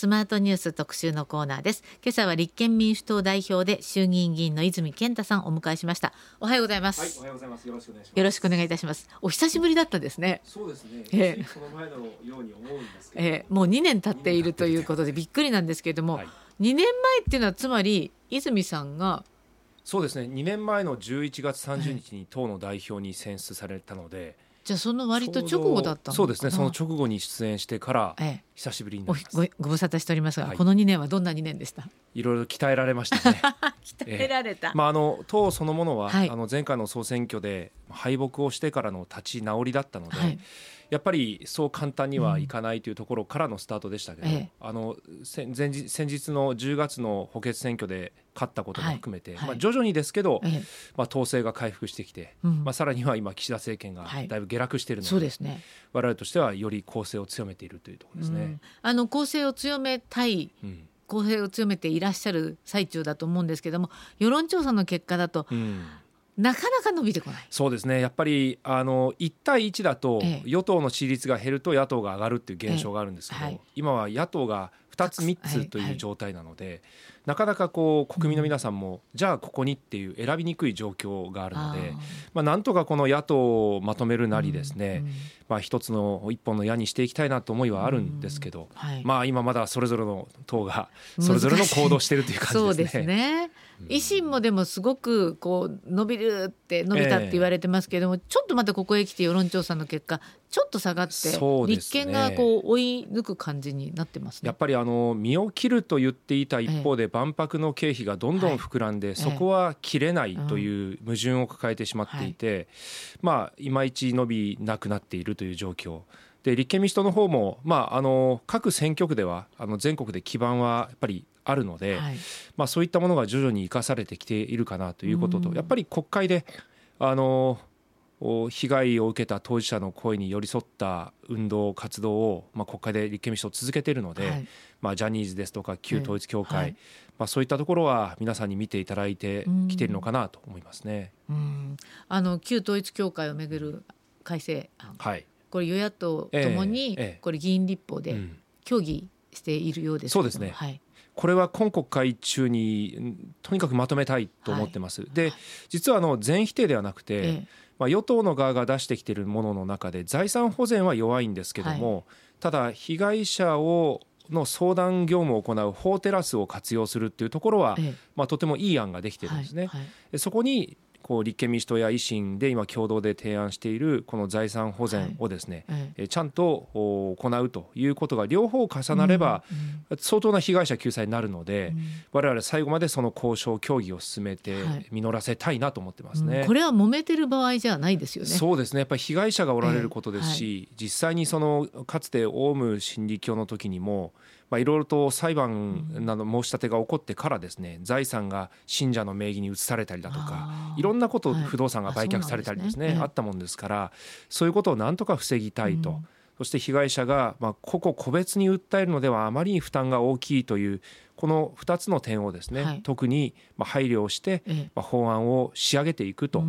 スマートニュース特集のコーナーです。今朝は立憲民主党代表で衆議院議員の泉健太さんをお迎えしました。おはようございます、はい、おはようございます。よろしくお願いします。よろしくお願いいたします。お久しぶりだったですね。そうですね、ええ、その前のように思うんですけど、ええ、もう2年経っているということでびっくりなんですけれども、はい、2年前っていうのはつまり泉さんがそうですね。2年前の11月30日に党の代表に選出されたので、はいじゃあその割と直後だったそうですねその直後に出演してから久しぶりにごご無沙汰しておりますが、はい、この2年はどんな2年でした？いろいろ鍛えられましたね。鍛えられた、えー、まああの党そのものは、はい、あの前回の総選挙で敗北をしてからの立ち直りだったので、はいやっぱりそう簡単にはいかないというところからのスタートでしたけど、うん、あの先日先日の10月の補欠選挙で勝ったことも含めて、はい、まあ、徐々にですけど、まあ、統制が回復してきて、うん、まあ、さらには今岸田政権がだいぶ下落しているので,、そうですね、我々としてはより攻勢を強めているというところですね。うん、あの攻勢を強めたい、公平を強めていらっしゃる最中だと思うんですけども世論調査の結果だと、うん、なかなか伸びてこない。そうですね。やっぱりあの1対1だと、与党の支持率が減ると野党が上がるっていう現象があるんですけど、えはい、今は野党が2つ3つという状態なので、はい。はい、なかなかこう国民の皆さんも、うん、じゃあここにっていう選びにくい状況があるのでまあ、なんとかこの野党をまとめるなりですね、うんうん、まあ、一つの一本の矢にしていきたいなと思いはあるんですけど、はい、まあ今まだそれぞれの党がそれぞれの行動しているという感じですね。そうですね維新もでもすごくこう伸びるって伸びたって言われてますけれども、えー、ちょっとまたここへ来て世論調査の結果ちょっと下がって、ね、立憲がこう追い抜く感じになってます、ね、やっぱりあの身を切ると言っていた一方で、万博の経費がどんどん膨らんで、そこは切れないという矛盾を抱えてしまっていて、まあいまいち伸びなくなっているという状況。で立憲民主党の方も、まあ、あの各選挙区ではあの全国で基盤はやっぱりあるので、はい、まあ、そういったものが徐々に生かされてきているかなということと、やっぱり国会であの被害を受けた当事者の声に寄り添った運動活動を、まあ、国会で立憲民主党続けているので、はい、まあ、ジャニーズですとか旧統一教会、はい、まあ、そういったところは皆さんに見ていただいてきているのかなと思いますね。あの旧統一教会をめぐる改正案、はい、これ与野党ともに、これ議員立法で協議しているようです、そうですね、はい、これは今国会中にとにかくまとめたいと思ってます。はい、で実はあの全否定ではなくて、ええ、まあ、与党の側が出してきているものの中で財産保全は弱いんですけども、はい、ただ被害者をの相談業務を行う法テラスを活用するっていうところは、ええ、まあ、とてもいい案ができてるんですね。はい。はい、そこにこう立憲民主党や維新で今共同で提案しているこの財産保全をですね、はい、ちゃんと行うということが両方重なれば相当な被害者救済になるので、我々最後までその交渉協議を進めて実らせたいなと思ってますね、はいうん、これは揉めてる場合じゃないですよね。そうですね。やっぱり被害者がおられることですし、実際にそのかつてオウム真理教の時にもまあ、いろいろと裁判など申し立てが起こってからですね財産が信者の名義に移されたりだとかいろんなこと不動産が売却されたりですね,、あったもんですからそういうことをなんとか防ぎたいと。そして被害者がまあ個々個別に訴えるのではあまりに負担が大きいというこの2つの点をですね、はい、特にまあ配慮をして、まあ、法案を仕上げていくと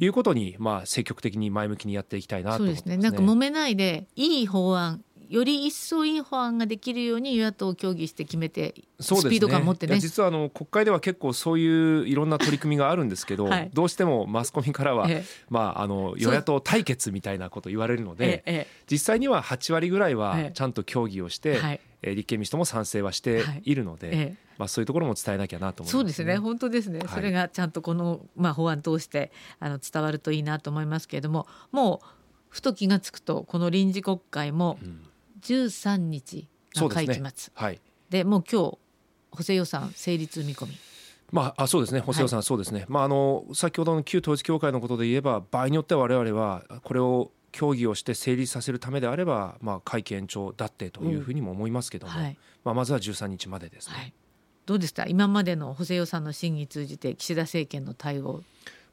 いうことにまあ積極的に前向きにやっていきたいなと思います、ね、そうですね。なんか揉めないでいい法案より一層いい法案ができるように与野党協議して決めてスピード感持ってね、ね、実はあの国会では結構そういういろんな取り組みがあるんですけど、はい、どうしてもマスコミからは、ええ、まあ、あの与野党対決みたいなこと言われるので、え、実際には8割ぐらいはちゃんと協議をして、はい、立憲民主党も賛成はしているので、はい、まあ、そういうところも伝えなきゃなと思います、ね、そうですね。本当ですね、はい、それがちゃんとこの、まあ、法案通してあの伝わるといいなと思いますけれどももうふと気が付くとこの臨時国会も、うん13日が会期末で,、ね。はい、でもう今日補正予算成立見込み。まあ、あそうですね。補正予算、そうですね、まあ、あの先ほどの旧統一教会のことで言えば場合によっては我々はこれを協議をして成立させるためであれば、まあ、会期延長だってというふうにも思いますけども、うんはい、まあ、まずは13日までですね、はい、どうですか？今までの補正予算の審議通じて岸田政権の対応。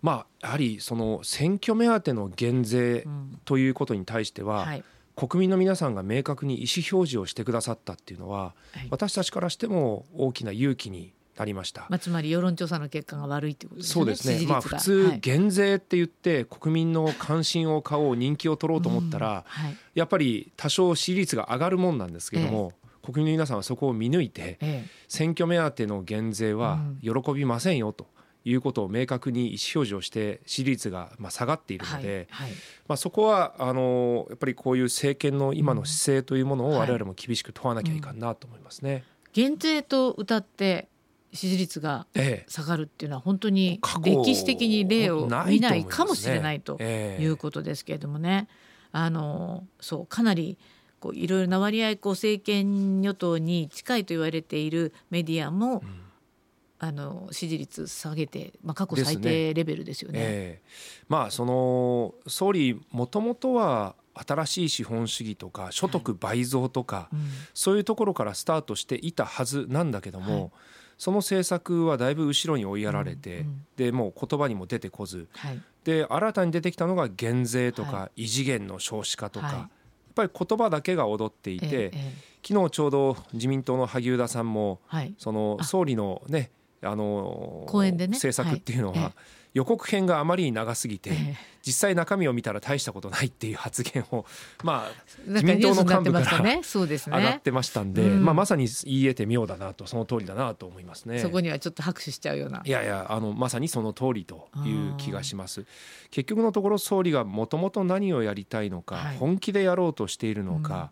まあ、やはりその選挙目当ての減税ということに対しては、うんはい国民の皆さんが明確に意思表示をしてくださったっていうのは、はい、私たちからしても大きな勇気になりました。まあ、つまり世論調査の結果が悪いということですね。そうですね。まあ普通減税って言って国民の関心を買おう人気を取ろうと思ったら、はい、やっぱり多少支持率が上がるもんなんですけども、え国民の皆さんはそこを見抜いて、選挙目当ての減税は喜びませんよと。いうことを明確に意思表示をして支持率がまあ下がっているので、はいはい、まあ、そこはあのやっぱりこういう政権の今の姿勢というものを我々も厳しく問わなきゃいかんなと思いますね。減税と歌って支持率が下がるっていうのは本当に歴史的に例を見ないかもしれないということですけれどもね。あのそうかなりこういろいろな割合こう政権与党に近いと言われているメディアも、うんあの支持率下げて、まあ、過去最低レベルですよね。ねえ。ー、まあその総理もともとは新しい資本主義とか所得倍増とか、はいうん、そういうところからスタートしていたはずなんだけども、はい、その政策はだいぶ後ろに追いやられて、うんうん、でもう言葉にも出てこず、はい、で新たに出てきたのが減税とか、異次元の少子化とか、やっぱり言葉だけが踊っていて、ええ、昨日ちょうど自民党の萩生田さんも、その総理のねあの公園でね政策っていうのは、予告編があまりに長すぎて、実際中身を見たら大したことないっていう発言を まあ自民党の幹部から上がってましたんで、まあまさに言い得て妙だなとその通りだなと思いますね。そこにはちょっと拍手しちゃうような。いやいやあのまさにその通りという気がします。結局のところ総理がもともと何をやりたいのか、本気でやろうとしているのか、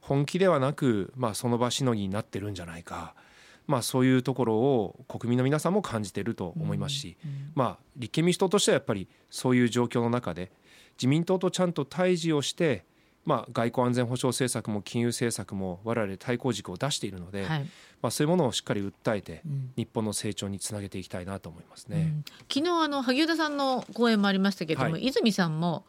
本気ではなくまあその場しのぎになってるんじゃないか。まあ、そういうところを国民の皆さんも感じていると思いますし、まあ、立憲民主党としてはやっぱりそういう状況の中で自民党とちゃんと対峙をして、まあ、外交安全保障政策も金融政策も我々対抗軸を出しているので、はい、まあ、そういうものをしっかり訴えて、日本の成長につなげていきたいなと思いますね、うん、昨日あの萩生田さんの講演もありましたけれども、はい、泉さんも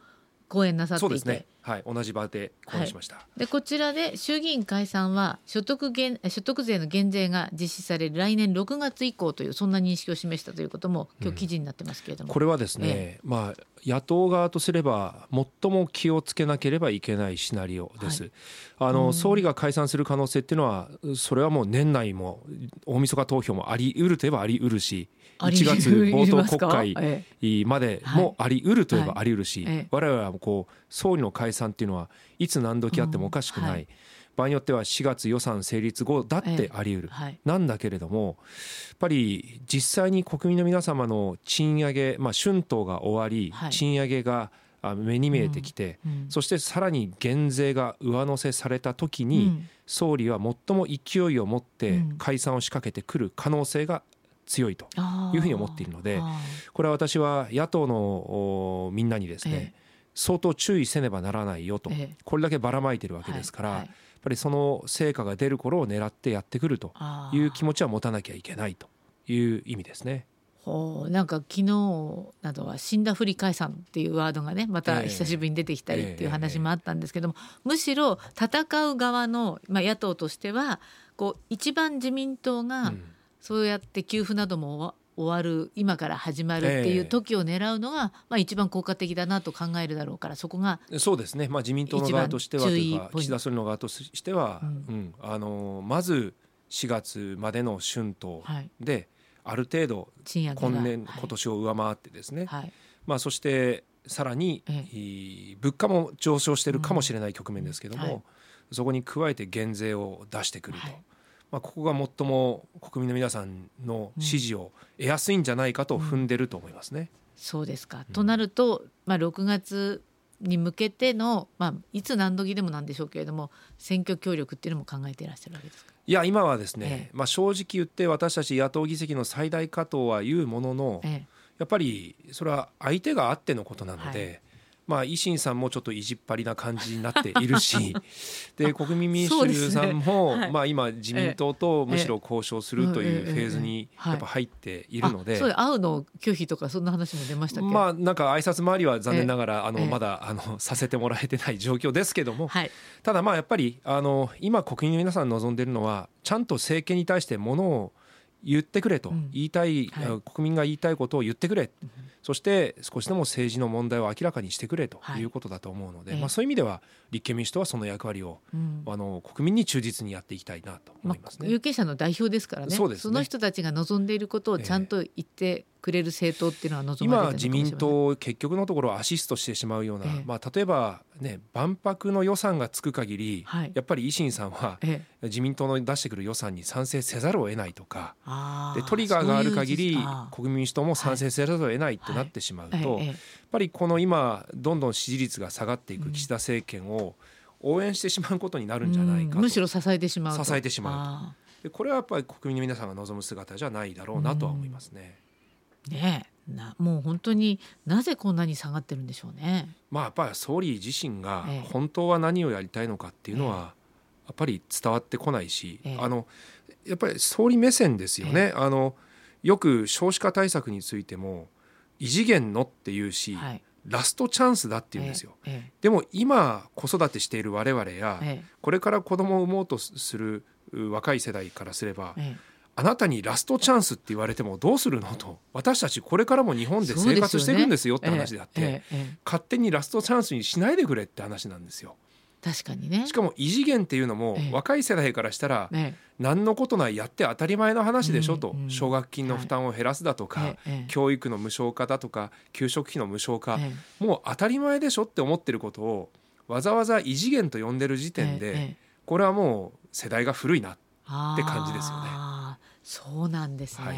講演なさっていて、ね、はい、同じ場で講演しました、はい、でこちらで衆議院解散は所得減所得税の減税が実施される来年6月以降というそんな認識を示したということも今日記事になってますけれども、うん、これはですね、ええ、まあ野党側とすれば最も気をつけなければいけないシナリオです、はい、あの、うん、総理が解散する可能性っていうのはそれはもう年内も大晦日投票もあり得るといえばあり得るし1月冒頭国会までもあり得るといえばあり得るし、我々はこう総理の解散っていうのはいつ何時あってもおかしくない、場合によっては4月予算成立後だってあり得る、なんだけれどもやっぱり実際に国民の皆様の賃上げ、まあ、春闘が終わり、賃上げが目に見えてきて、そしてさらに減税が上乗せされた時に、総理は最も勢いを持って解散を仕掛けてくる可能性が強いというふうに思っているのでこれは私は野党のみんなにですね、相当注意せねばならないよと、これだけばらまいてるわけですから、やっぱりその成果が出る頃を狙ってやってくるという気持ちは持たなきゃいけないという意味ですね。ほうなんか昨日などは死んだふり解散っていうワードがねまた久しぶりに出てきたりっていう話もあったんですけども、むしろ戦う側の、まあ、野党としてはこう一番自民党が、うんそうやって給付なども終わる今から始まるっていう時を狙うのが、まあ、一番効果的だなと考えるだろうからそこがそうですね、まあ、自民党の側としてはというか岸田総理の側としては、うん、うん、あのまず4月までの春闘で、はい、ある程度今年、今年を上回ってですね、はい、まあ、そしてさらに、物価も上昇しているかもしれない局面ですけども、うんはい、そこに加えて減税を出してくると。まあ、ここが最も国民の皆さんの支持を得やすいんじゃないかと踏んでると思いますね。うん、そうですか、となると、まあ、6月に向けての、まあ、いつ何時でもなんでしょうけれども選挙協力っていうのも考えていらっしゃるわけですか？いや今はですね、ええ、まあ、正直言って私たち野党議席の最大化とはいうものの、え、やっぱりそれは相手があってのことなので。はいまあ、維新さんもちょっと意地っ張りな感じになっているし で国民民主さんも、ね。はい、まあ、今自民党とむしろ交渉するというフェーズにやっぱ入っているので、そう会うの拒否とかそんな話も出ましたまあなんか挨拶回りは残念ながらあのまだあのさせてもらえてない状況ですけども、はい、ただまあやっぱりあの今国民の皆さん望んでいるのはちゃんと政権に対してものを言ってくれと、言いたい、はい、国民が言いたいことを言ってくれ、うん、そして少しでも政治の問題を明らかにしてくれとい。うことだと思うので、はい、まあ、そういう意味では立憲民主党はその役割を、うん、あの国民に忠実にやっていきたいなと思いますね。まあ、有権者の代表ですからね。そ、ね、の人たちが望んでいることをちゃんと言ってくれる政党っていうのは望まれてる今自民党結局のところアシストしてしまうような、ええ、まあ、例えば、ね、万博の予算がつく限り、はい、やっぱり維新さんは、え、自民党の出してくる予算に賛成せざるを得ないとかでトリガーがある限り国民民主党も賛成せざるを得ないってなってしまうと、はい、やっぱりこの今どんどん支持率が下がっていく岸田政権を応援してしまうことになるんじゃないかと、むしろ支えてしまう支えてしまうと。でこれはやっぱり国民の皆さんが望む姿じゃないだろうなとは思いますね。ね。なもう本当になぜこんなに下がってるんでしょうね。まあやっぱり総理自身が本当は何をやりたいのかっていうのはやっぱり伝わってこないし、あのやっぱり総理目線ですよね。あのよく少子化対策についても異次元のっていうし、はい、ラストチャンスだって言うんですよ、ええ、でも今子育てしている我々や、え、これから子供を産もうとする若い世代からすれば、ええ、あなたにラストチャンスって言われてもどうするのと。私たちこれからも日本で生活してるんですよって話であって、勝手にラストチャンスにしないでくれって話なんですよ。確かにね。しかも異次元っていうのも、若い世代からしたら、何のことないやって当たり前の話でしょと、奨学金の負担を減らすだとか、教育の無償化だとか給食費の無償化、もう当たり前でしょって思ってることをわざわざ異次元と呼んでる時点で、これはもう世代が古いなって感じですよね。そうなんですね、は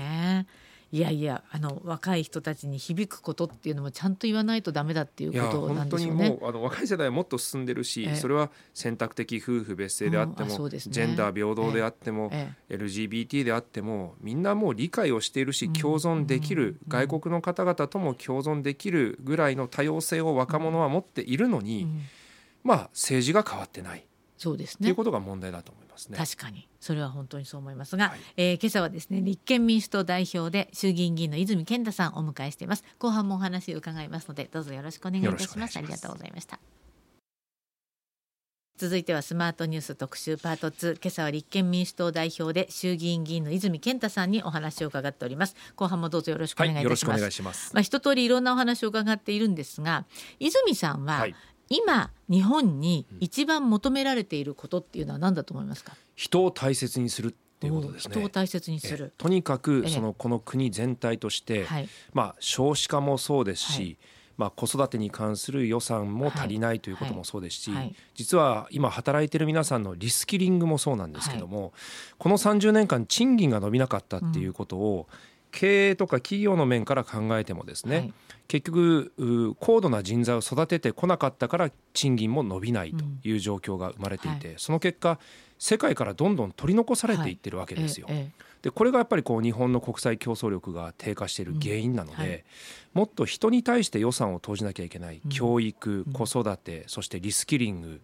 い。いやいやあの若い人たちに響くことっていうのもちゃんと言わないとダメだっていうことなんでしょうね。本当にもうあの若い世代はもっと進んでるし、それは選択的夫婦別姓であっても、うんね、ジェンダー平等であっても、ええ、LGBT であってもみんなもう理解をしているし共存できる、外国の方々とも共存できるぐらいの多様性を若者は持っているのに、まあ政治が変わってない。そうですね。ということが問題だと思いますね。確かにそれは本当にそう思いますが、はい、えー、今朝はですね立憲民主党代表で衆議院議員の泉健太さんをお迎えしています。後半もお話を伺いますのでどうぞよろしくお願いいたします。ありがとうございました。続いてはスマートニュース特集パート2今朝は立憲民主党代表で衆議院議員の泉健太さんにお話を伺っております後半もどうぞよろしくお願いいたします、はい、まあ一通りいろんなお話を伺っているんですが泉さんは、はい今日本に一番求められていることっていうのは何だと思いますか？人を大切にするっていうことですね。人を大切にする。とにかくそのこの国全体として、まあ少子化もそうですし、まあ子育てに関する予算も足りないということもそうですし、実は今働いている皆さんのリスキリングもそうなんですけども、この30年間賃金が伸びなかったっていうことを、経営とか企業の面から考えてもですね、はい、結局高度な人材を育ててこなかったから賃金も伸びないという状況が生まれていて、うんはい、その結果世界からどんどん取り残されていってるわけですよ。はい。ええ、でこれがやっぱりこう日本の国際競争力が低下している原因なので、うん、もっと人に対して予算を投じなきゃいけない、うん、教育子育てそしてリスキリング、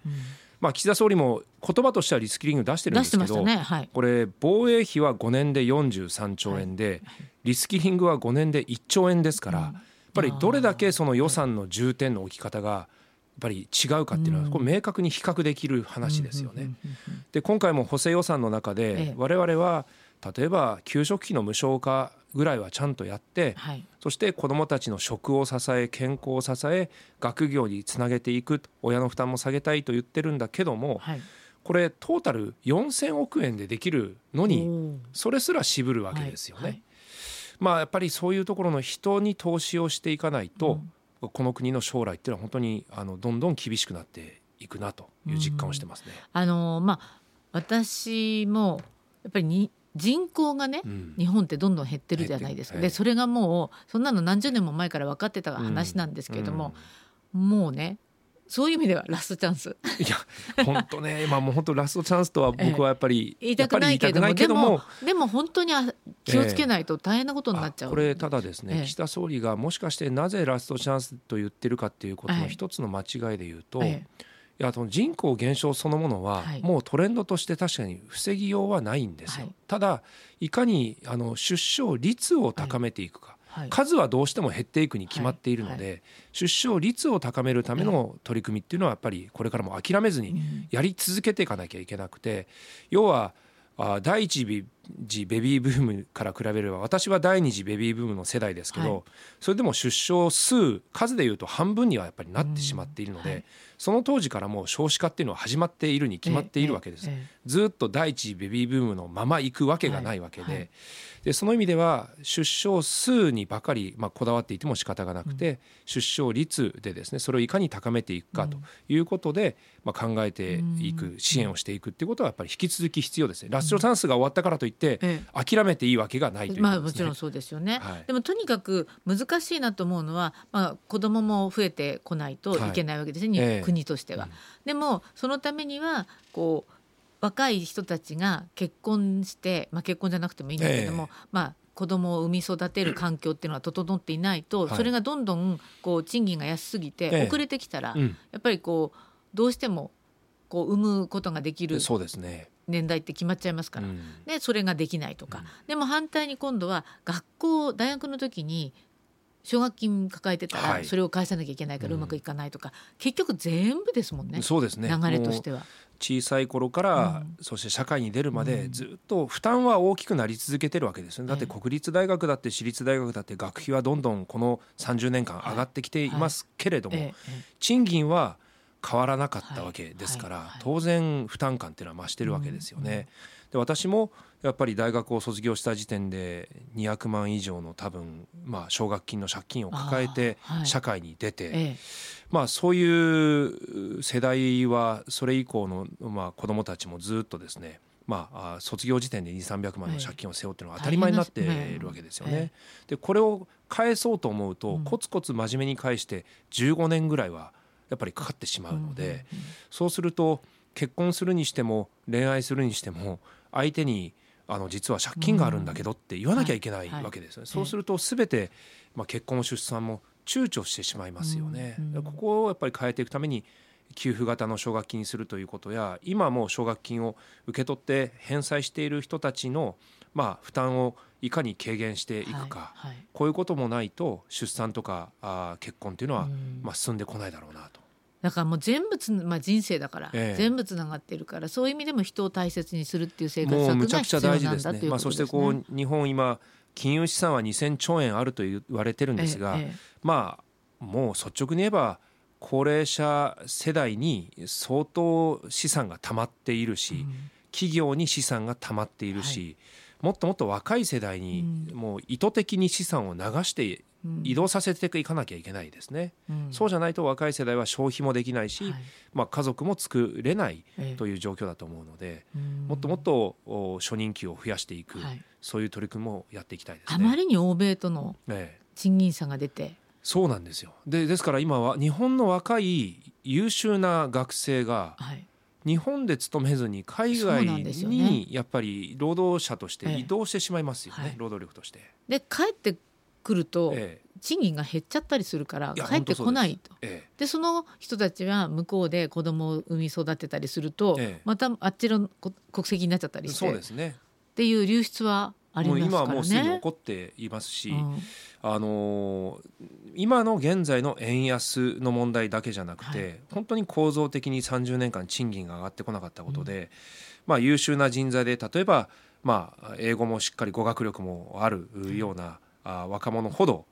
まあ、岸田総理も言葉としてはリスキリング出してるんですけど、ね。はい、これ防衛費は5年で43兆円で、はい、リスキリングは5年で1兆円ですから、うん、やっぱりどれだけその予算の重点の置き方がやっぱり違うかっていうのはこれ明確に比較できる話ですよね。で今回も補正予算の中で我々は例えば給食費の無償化ぐらいはちゃんとやって、はい、そして子どもたちの食を支え健康を支え学業につなげていく親の負担も下げたいと言ってるんだけども、はい、これトータル4,000億円でできるのにそれすら渋るわけですよね。はい、まあやっぱりそういうところの人に投資をしていかないと、うん、この国の将来っていうのは本当にあのどんどん厳しくなっていくなという実感をしてますね。あのまあ私もやっぱりに人口がね、うん、日本ってどんどん減ってるじゃないですか、でそれがもうそんなの何十年も前から分かってた話なんですけれども、うん、もうねそういう意味ではラストチャンス。いや本当ね 今もう本当ラストチャンスとは僕はやっぱり、ええ、言いたくないけどもでもでも本当に気をつけないと大変なことになっちゃう、え、これただですね、岸田総理がもしかしてなぜラストチャンスと言ってるかっていうことの一つの間違いで言うと、いや人口減少そのものは、もうトレンドとして確かに防ぎようはないんですよ。はい、ただいかにあの出生率を高めていくか、はい、数はどうしても減っていくに決まっているので、出生率を高めるための取り組みっていうのはやっぱりこれからも諦めずにやり続けていかなきゃいけなくて要はあ第一次ベビーブームから比べれば私は第二次ベビーブームの世代ですけど、はい、それでも出生数数でいうと半分にはやっぱりなってしまっているので、うんはい、その当時からもう少子化っていうのは始まっているに決まっているわけです、ずっと第一ベビーブームのまま行くわけがないわけではいはい、でその意味では出生数にばかり、まあ、こだわっていても仕方がなくて、うん、出生率でですねそれをいかに高めていくかということで、まあ、考えていく、支援をしていくっていうことはやっぱり引き続き必要ですね。ラストチャンスが終わったからといって、諦めていいわけがないという、ね、まあもちろんそうですよね、はい、でもとにかく難しいなと思うのは、まあ、子供も増えてこないとい。けないわけですね、はい、国としては。うん、でもそのためにはこう若い人たちが結婚して、まあ、結婚じゃなくてもいいんだけども、えー、まあ子供を産み育てる環境っていうのは整っていないと、それがどんどんこう賃金が安すぎて遅れてきたら、やっぱりこうどうしてもこう産むことができる年代って決まっちゃいますから、でそれができないとか、でも反対に今度は学校大学の時に奨学金抱えてたらそれを返さなきゃいけないからうまくいかないとか、結局全部ですもんね。そうですね。流れとしては。小さい頃から、うん、そして社会に出るまでずっと負担は大きくなり続けてるわけですよ。ねだって国立大学だって私立大学だって学費はどんどんこの30年間上がってきていますけれども、賃金は変わらなかったわけですから、当然負担感っていうのは増してるわけですよね。で私もやっぱり大学を卒業した時点で200万以上の多分まあ奨学金の借金を抱えて社会に出て、まあそういう世代はそれ以降のまあ子どもたちもずっとですねまあ、卒業時点で2 3 0 0万の借金を背負ってるのが当たり前になっているわけですよね。でこれを返そうと思うと、コツコツ真面目に返して15年ぐらいはやっぱりかかってしまうので、そうすると結婚するにしても恋愛するにしても相手にあの実は借金があるんだけどって言わなきゃいけないわけですよね。そうすると全て、まあ、結婚出産も躊躇してしまいますよね。ここをやっぱり変えていくために給付型の奨学金にするということや今も奨学金を受け取って返済している人たちのまあ負担をいかに軽減していくか、はいはい、こういうこともないと出産とかあ結婚っていうのはまあ進んでこないだろうなと。だからもう全部つ、まあ、人生だから、ええ、全部つながってるからそういう意味でも人を大切にするっていう生活策が必要なんだということですね。まあ、そしてこう日本今金融資産は2,000兆円あると言われてるんですが、え、まあもう率直に言えば高齢者世代に相当資産が溜まっているし、うん、企業に資産が溜まっているし、はい。もっともっと若い世代にもう意図的に資産を流して移動させていかなきゃいけないですね、うん、そうじゃないと若い世代は消費もできないし、はい、まあ、家族も作れないという状況だと思うので、ええ、もっともっと初任給を増やしていく、はい、そういう取り組みもやっていきたいです、ね、あまりに欧米との賃金差が出て、え、そうなんですよ。でですから今は日本の若い優秀な学生が、はい。日本で勤めずに海外にやっぱり労働者として移動してしまいますよね、労働力として。で帰ってくると、賃金が減っちゃったりすするから帰ってこないと。ででその人たちは向こうで子供を産み育てたりすると、またあっちの国籍になっちゃったりして。そうですね。っていう流出はありますからね。今はもうすでに起こっていますし、うん、あの今の現在の円安の問題だけじゃなくて、はい、本当に構造的に30年間賃金が上がってこなかったことで、うん、まあ、優秀な人材で例えば、まあ、英語もしっかり語学力もあるような、あ若者ほど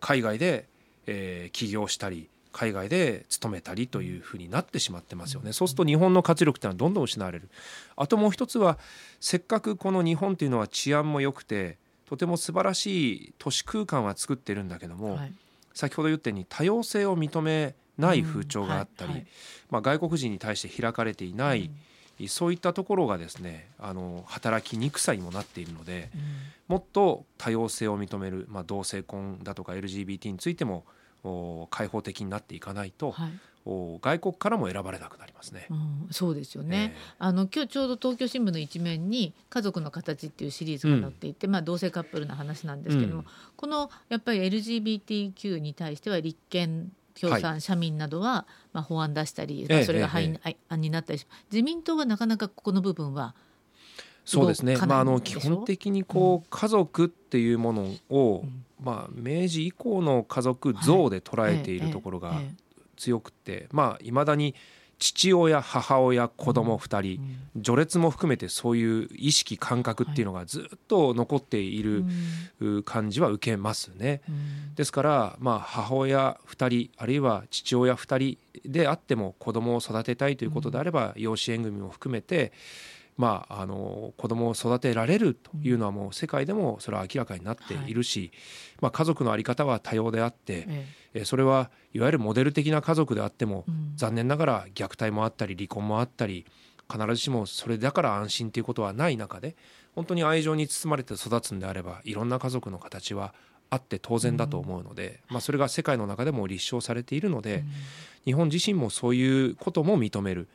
海外で、えー、起業したり海外で勤めたりというふうになってしまってますよね。そうすると日本の活力っていうのはどんどん失われる。あともう一つはせっかくこの日本っていうのは治安も良くてとても素晴らしい都市空間は作ってるんだけども、はい、先ほど言ったように多様性を認めない風潮があったり、はいはい、まあ、外国人に対して開かれていない、うん、そういったところがですねあの働きにくさにもなっているので、うん、もっと多様性を認める、まあ、同性婚だとか LGBT についても開放的になっていかないと、はい、外国からも選ばれなくなりますね。うん、そうですよね、えー、あの今日ちょうど東京新聞の一面に「家族の形」っていうシリーズが載っていて、うん、まあ、同性カップルの話なんですけども、うん、このやっぱり LGBTQ に対しては立憲共産、はい、社民などは、まあ、法案出したり、まあ、それが廃、えー、案になったりし自民党はなかなかここの部分はそうですね、まあ、あの基本的にこう、家族っていうものを、まあ、明治以降の家族像で捉えているところが強くてまあい。まだに父親母親子供2人、序列も含めてそういう意識感覚っていうのがずっと残っている感じは受けますね。ですからまあ母親2人あるいは父親2人であっても子供を育てたいということであれば養子縁組も含めてまあ、あの子供を育てられるというのはもう世界でもそれは明らかになっているし、まあ、家族の在り方は多様であって、えそれはいわゆるモデル的な家族であっても、残念ながら虐待もあったり離婚もあったり必ずしもそれだから安心ということはない中で本当に愛情に包まれて育つんであればいろんな家族の形はあって当然だと思うので、まあ、それが世界の中でも立証されているので、日本自身もそういうことも認める、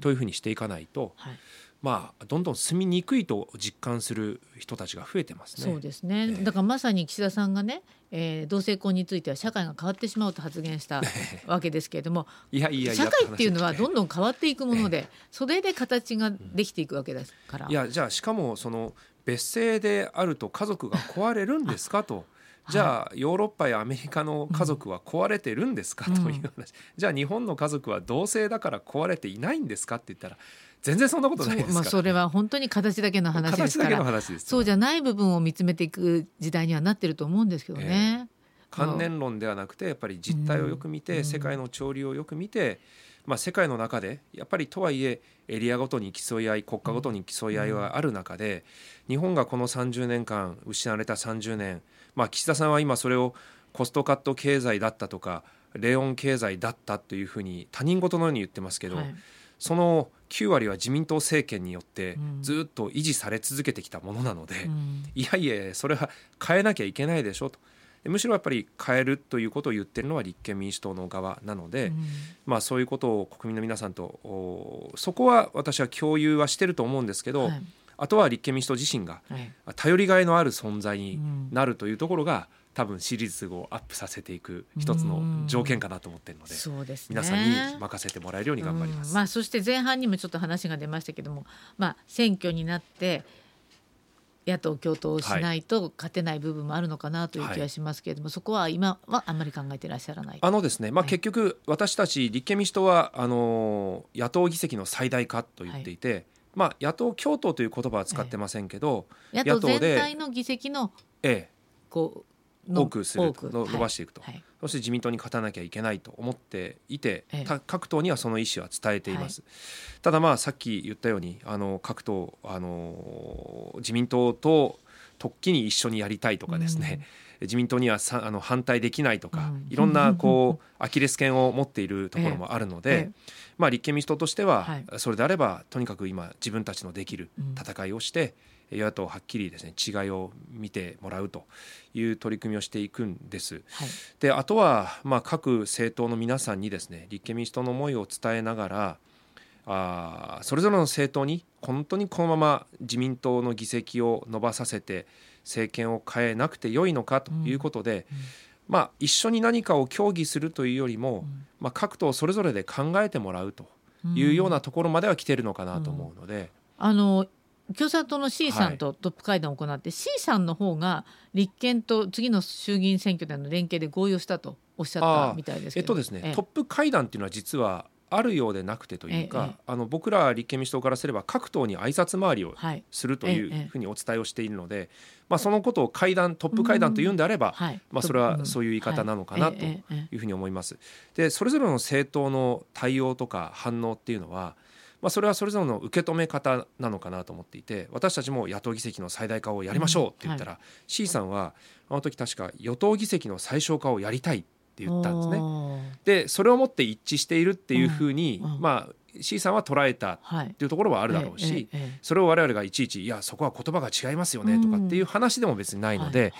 というふうにしていかないと、はいまあ、どんどん住みにくいと実感する人たちが増えてますね。そうですね、えー、だからまさに岸田さんがね、えー、同性婚については社会が変わってしまうと発言したわけですけれどもいやいや社会っていうのはどんどん変わっていくもので、えー、それで形ができていくわけですから。いやじゃあしかもその別姓であると家族が壊れるんですかと。じゃあヨーロッパやアメリカの家族は壊れてるんですか、という話、うん、じゃあ日本の家族は同性だから壊れていないんですかって言ったら全然そんなことないですまあ、それは本当に形だけの話ですから。そうじゃない部分を見つめていく時代にはなってると思うんですけどね。えー、観念論ではなくてやっぱり実態をよく見て、うん、世界の潮流をよく見て、まあ、世界の中でやっぱりとはいえエリアごとに競い合い国家ごとに競い合いはある中で、日本がこの30年間失われた30年、まあ、岸田さんは今それをコストカット経済だったとかレオン経済だったというふうに他人事のように言ってますけど、はいその9割は自民党政権によってずっと維持され続けてきたものなので、うん、いやいやそれは変えなきゃいけないでしょと。むしろやっぱり変えるということを言ってるのは立憲民主党の側なので、うん、まあ、そういうことを国民の皆さんとそこは私は共有はしてると思うんですけど、はい、あとは立憲民主党自身が頼りがいのある存在になるというところが、多分シリーズをアップさせていく一つの条件かなと思ってるのでそうです、ね、皆さんに任せてもらえるように頑張ります。まあ、そして前半にもちょっと話が出ましたけども、まあ、選挙になって野党共闘をしないと勝てない部分もあるのかなという気がしますけれども、はい、そこは今はあんまり考えていらっしゃらない？あのですね、まあ、結局私たち立憲民主党はあの野党議席の最大化と言っていて、はい、まあ、野党共闘という言葉は使ってませんけど、ええ、野党全体の議席の、ええ、こう多くすると伸ばしていくと、はい、そして自民党に勝たなきゃいけないと思っていて、各党にはその意思は伝えています、はい、ただまあさっき言ったようにあの各党あの自民党と突起に一緒にやりたいとかですね、うん、自民党にはさあの反対できないとか、うん、いろんな こうアキレス腱を持っているところもあるので、まあ、立憲民主党としては、それであればとにかく今自分たちのできる戦いをして、与野党はっきりですね違いを見てもらうという取り組みをしていくんです。はい、であとは、まあ、各政党の皆さんにですね立憲民主党の思いを伝えながらあそれぞれの政党に本当にこのまま自民党の議席を伸ばさせて政権を変えなくてよいのかということで、うん。うん、まあ、一緒に何かを協議するというよりも、うん、まあ、各党それぞれで考えてもらうというようなところまでは来てるのかなと思うので。あの共産党の C さんとトップ会談を行って、はい、C さんの方が立憲と次の衆議院選挙での連携で合意をしたとおっしゃったみたいですけど。えっとですね、トップ会談っていうのは実はあるようでなくてというか、あの僕ら立憲民主党からすれば各党に挨拶回りをするというふうにお伝えをしているので、まあ、そのことを会談トップ会談というんであれば、まあ、それはそういう言い方なのかなというふうに思います。でそれぞれの政党の対応とか反応っていうのはまあ、それはそれぞれの受け止め方なのかなと思っていて私たちも野党議席の最大化をやりましょうって言ったら、うん。はい、C さんはあの時確か与党議席の最小化をやりたいって言ったんですね。でそれをもって一致しているっていうふうに、うん。うん、まあ C さんは捉えたっていうところはあるだろうし、それを我々がいちいち「いやそこは言葉が違いますよね」とかっていう話でも別にないので、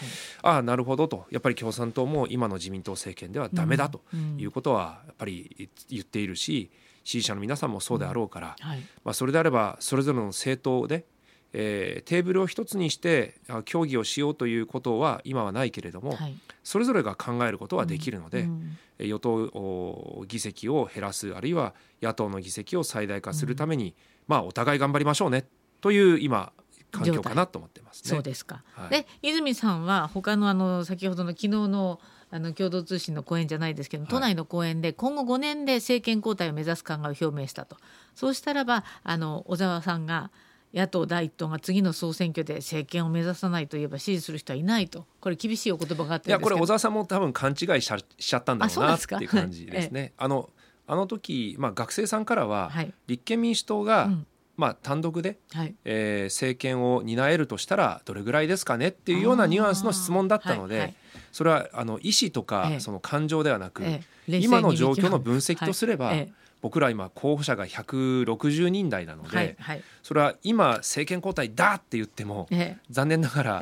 ああなるほどと。やっぱり共産党も今の自民党政権ではダメだということはやっぱり言っているし。支持者の皆さんもそうであろうから、はい、まあ、それであればそれぞれの政党で、えー、テーブルを一つにして協議をしようということは今はないけれども、はい、それぞれが考えることはできるので、うん。うん、与党議席を減らすあるいは野党の議席を最大化するために、うん、まあ、お互い頑張りましょうねという今環境かなと思ってます、ね、そうですか。はい、で泉さんは他のあの先ほどの昨日のあの共同通信の講演じゃないですけど、都内の講演で今後5年で政権交代を目指す考えを表明したと。そうしたらばあの小沢さんが野党第一党が次の総選挙で政権を目指さないといえば支持する人はいないと。これ厳しいお言葉があっていやこれ小沢さんも多分勘違いしちゃったんだろうなっていう感じですね。あのあの時、まあ、学生さんからは、はい、立憲民主党が、うん、まあ、単独で、はい、えー、政権を担えるとしたらどれぐらいですかねっていうようなニュアンスの質問だったので、はいはい、それはあの意思とか、その感情ではなく、ええ、今の状況の分析とすれば、え僕ら今候補者が160人台なので、それは今政権交代だって言っても、ええ、残念ながら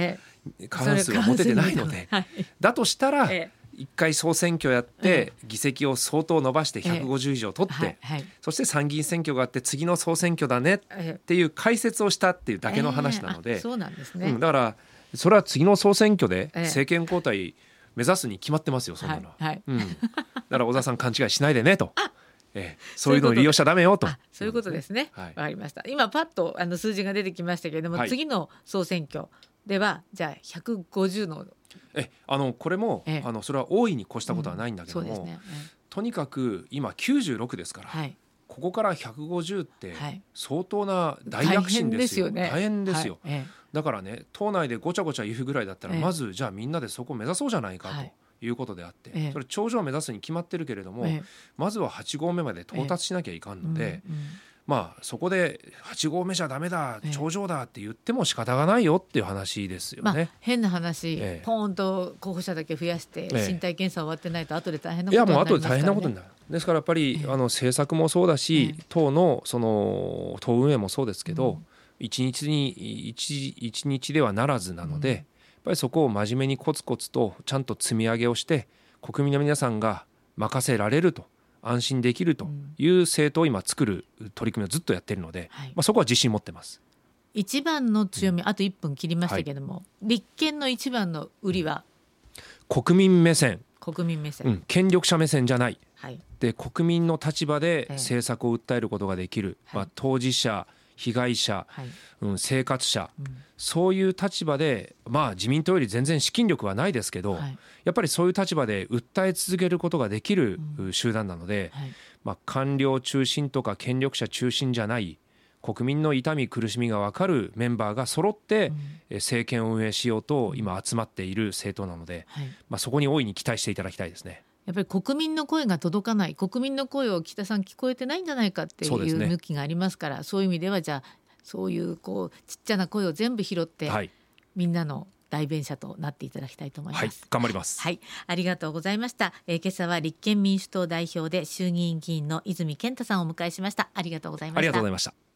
過半数は持ててないので、はい、だとしたら、え一回総選挙やって議席を相当伸ばして150以上取って、そして参議院選挙があって次の総選挙だねっていう解説をしたっていうだけの話なので、そうなんですね、だからそれは次の総選挙で政権交代目指すに決まってますよそんなのは、はいうん、だから小田さん勘違いしないでねと。ええ、そういうのを利用しちゃダメよと。そういうことですね。わ、はい、かりました。今パッとあの数字が出てきましたけれども、はい、次の総選挙ではじゃあ150のえあのこれも、えあのそれは大いに越したことはないんだけども、とにかく今96ですから、はい、ここから150って相当な大躍進ですよ、大変ですよ、だからね党内でごちゃごちゃ言うぐらいだったら、まずじゃあみんなでそこを目指そうじゃないかと。い。うことであって、それ頂上を目指すに決まってるけれども、まずは8合目まで到達しなきゃいかんので、まあそこで8合目じゃダメだ頂上だって言っても仕方がないよっていう話ですよね。まあ、変な話、ええ、ポーンと候補者だけ増やして、身体検査終わってないと後で大変なことになりますから、ね、いやもう後で大変なことになる。ですからやっぱり、あの政策もそうだし、党のその党運営もそうですけど、一、うん、日に一一日ではならずなので、うん、やっぱりそこを真面目にコツコツとちゃんと積み上げをして国民の皆さんが任せられると安心できるという政党を今作る取り組みをずっとやっているので、はい、まあ、そこは自信持ってます。一番の強み、あと1分切りましたけれども、はい、立憲の一番の売りは？国民目線。国民目線、うん、権力者目線じゃない、はい、で国民の立場で政策を訴えることができる、まあ、当事者被害者、はい、うん、生活者、うん、そういう立場でまあ自民党より全然資金力はないですけど、はい、やっぱりそういう立場で訴え続けることができる集団なので、うんはい、まあ、官僚中心とか権力者中心じゃない国民の痛み苦しみが分かるメンバーが揃って政権を運営しようと今集まっている政党なので、まあ、そこに大いに期待していただきたいですね。やっぱり国民の声が届かない国民の声を北さん聞こえてないんじゃないかっていう向きがありますからそう、ね,、いう意味ではじゃあそういうこうちっちゃな声を全部拾って、はい、みんなの代弁者となっていただきたいと思います、はい、頑張ります。はい。ありがとうございました、えー、今朝は立憲民主党代表で衆議院議員の泉健太さんをお迎えしました。ありがとうございました。ありがとうございました